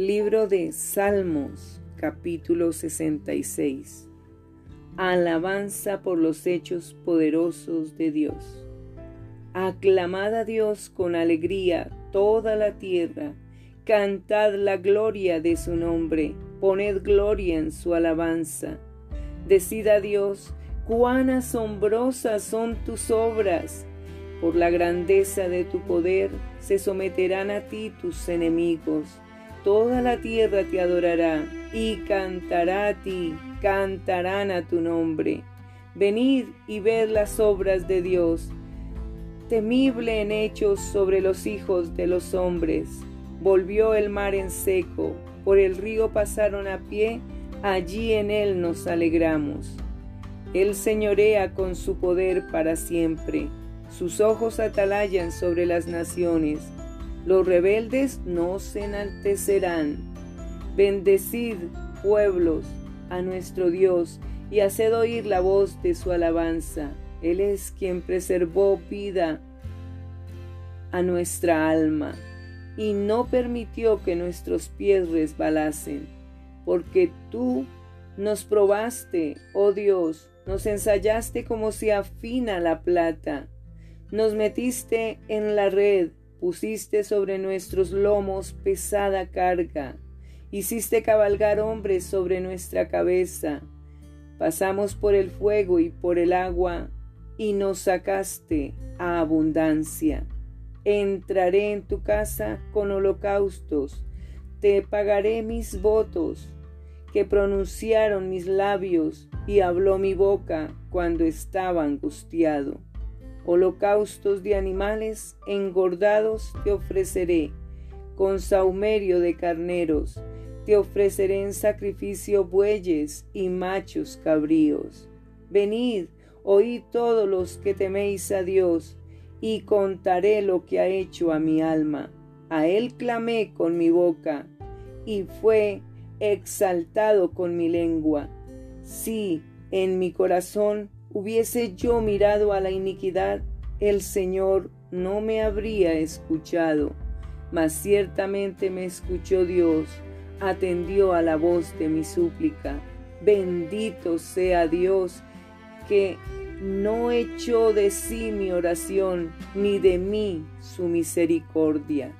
Libro de Salmos, capítulo 66. Alabanza por los hechos poderosos de Dios. Aclamad a Dios con alegría toda la tierra, cantad la gloria de su nombre, poned gloria en su alabanza. Decid a Dios, cuán asombrosas son tus obras. Por la grandeza de tu poder se someterán a ti tus enemigos. Toda la tierra te adorará y cantará a ti, cantarán a tu nombre. Venid y ved las obras de Dios, temible en hechos sobre los hijos de los hombres. Volvió el mar en seco, por el río pasaron a pie, allí en él nos alegramos. Él señorea con su poder para siempre, sus ojos atalayan sobre las naciones los rebeldes no se enaltecerán. Bendecid, pueblos, a nuestro Dios y haced oír la voz de su alabanza. Él es quien preservó vida a nuestra alma y no permitió que nuestros pies resbalasen, porque tú nos probaste, oh Dios, nos ensayaste como se afina la plata, nos metiste en la red Pusiste sobre nuestros lomos pesada carga, hiciste cabalgar hombres sobre nuestra cabeza. Pasamos por el fuego y por el agua, y nos sacaste a abundancia. Entraré en tu casa con holocaustos, te pagaré mis votos, que pronunciaron mis labios y habló mi boca cuando estaba angustiado. Holocaustos de animales engordados te ofreceré, con saumerio de carneros, te ofreceré en sacrificio bueyes y machos cabríos. Venid, oíd todos los que teméis a Dios, y contaré lo que ha hecho a mi alma. A él clamé con mi boca, y fue exaltado con mi lengua. Sí, en mi corazón hubiese yo mirado a la iniquidad, el Señor no me habría escuchado, mas ciertamente me escuchó Dios, atendió a la voz de mi súplica. Bendito sea Dios que no echó de sí mi oración, ni de mí su misericordia.